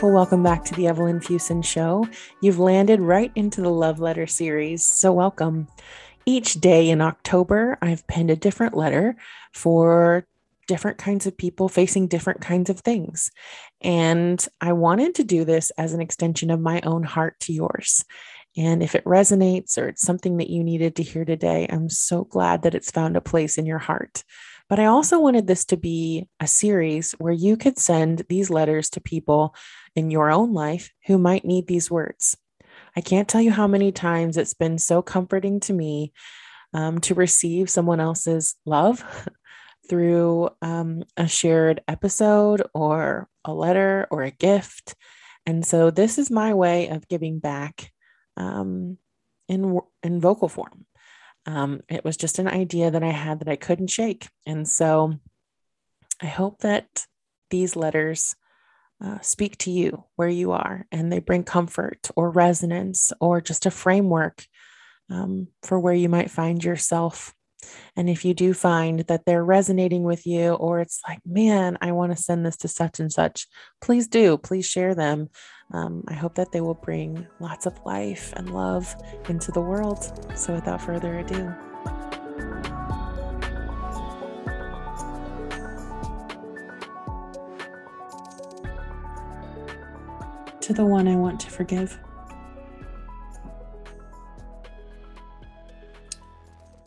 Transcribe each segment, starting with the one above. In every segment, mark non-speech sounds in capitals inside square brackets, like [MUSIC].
Well, welcome back to the Evelyn Fuson Show. You've landed right into the love letter series, so welcome. Each day in October, I've penned a different letter for different kinds of people facing different kinds of things. And I wanted to do this as an extension of my own heart to yours. And if it resonates or it's something that you needed to hear today, I'm so glad that it's found a place in your heart. But I also wanted this to be a series where you could send these letters to people in your own life who might need these words. I can't tell you how many times it's been so comforting to me um, to receive someone else's love [LAUGHS] through um, a shared episode or a letter or a gift. And so this is my way of giving back um, in, in vocal form. Um, it was just an idea that I had that I couldn't shake. And so I hope that these letters uh, speak to you where you are and they bring comfort or resonance or just a framework um, for where you might find yourself. And if you do find that they're resonating with you, or it's like, man, I want to send this to such and such, please do. Please share them. Um, I hope that they will bring lots of life and love into the world. So, without further ado, to the one I want to forgive.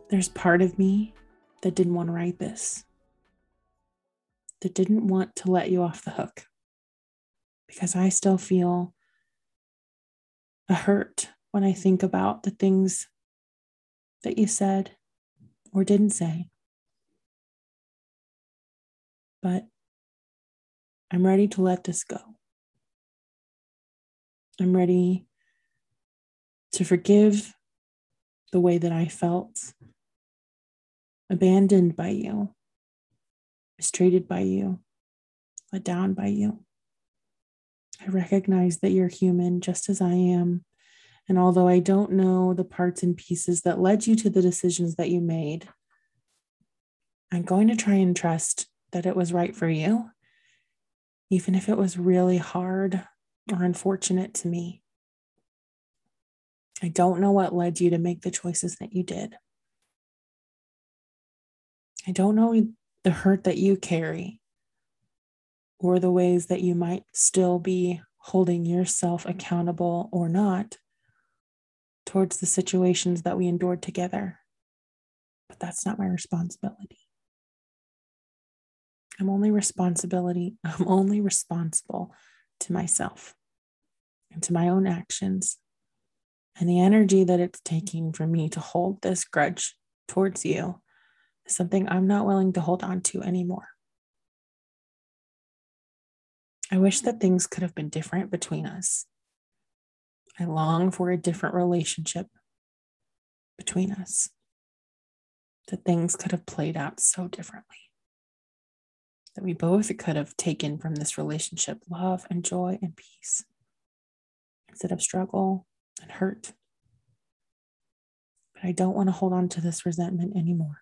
There's part of me that didn't want to write this, that didn't want to let you off the hook because I still feel a hurt when I think about the things that you said or didn't say. But I'm ready to let this go. I'm ready to forgive the way that I felt abandoned by you, mistreated by you, let down by you. I recognize that you're human just as I am. And although I don't know the parts and pieces that led you to the decisions that you made, I'm going to try and trust that it was right for you, even if it was really hard or unfortunate to me. I don't know what led you to make the choices that you did. I don't know the hurt that you carry or the ways that you might still be holding yourself accountable or not towards the situations that we endured together. But that's not my responsibility. I'm only responsibility, [LAUGHS] I'm only responsible to myself and to my own actions and the energy that it's taking for me to hold this grudge towards you is something I'm not willing to hold on to anymore. I wish that things could have been different between us. I long for a different relationship between us, that things could have played out so differently, that we both could have taken from this relationship love and joy and peace instead of struggle and hurt. But I don't want to hold on to this resentment anymore.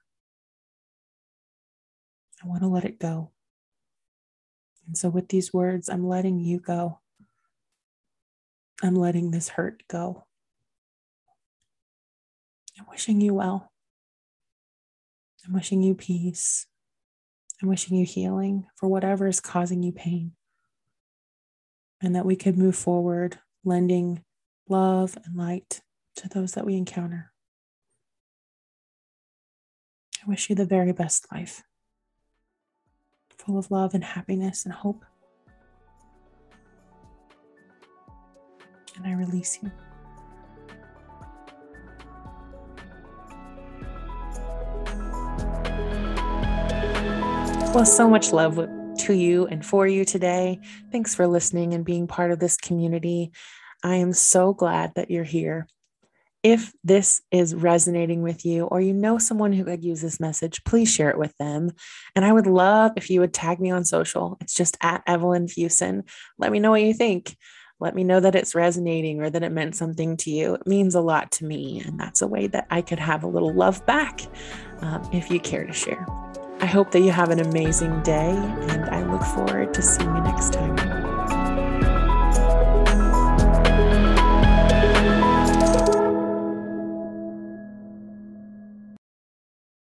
I want to let it go. And so, with these words, I'm letting you go. I'm letting this hurt go. I'm wishing you well. I'm wishing you peace. I'm wishing you healing for whatever is causing you pain. And that we could move forward, lending love and light to those that we encounter. I wish you the very best life full of love and happiness and hope. And I release you. Well, so much love to you and for you today. Thanks for listening and being part of this community. I am so glad that you're here if this is resonating with you or you know someone who could use this message, please share it with them. And I would love if you would tag me on social. It's just at Evelyn Fuson. Let me know what you think. Let me know that it's resonating or that it meant something to you. It means a lot to me. And that's a way that I could have a little love back um, if you care to share. I hope that you have an amazing day, and I look forward to seeing you next time.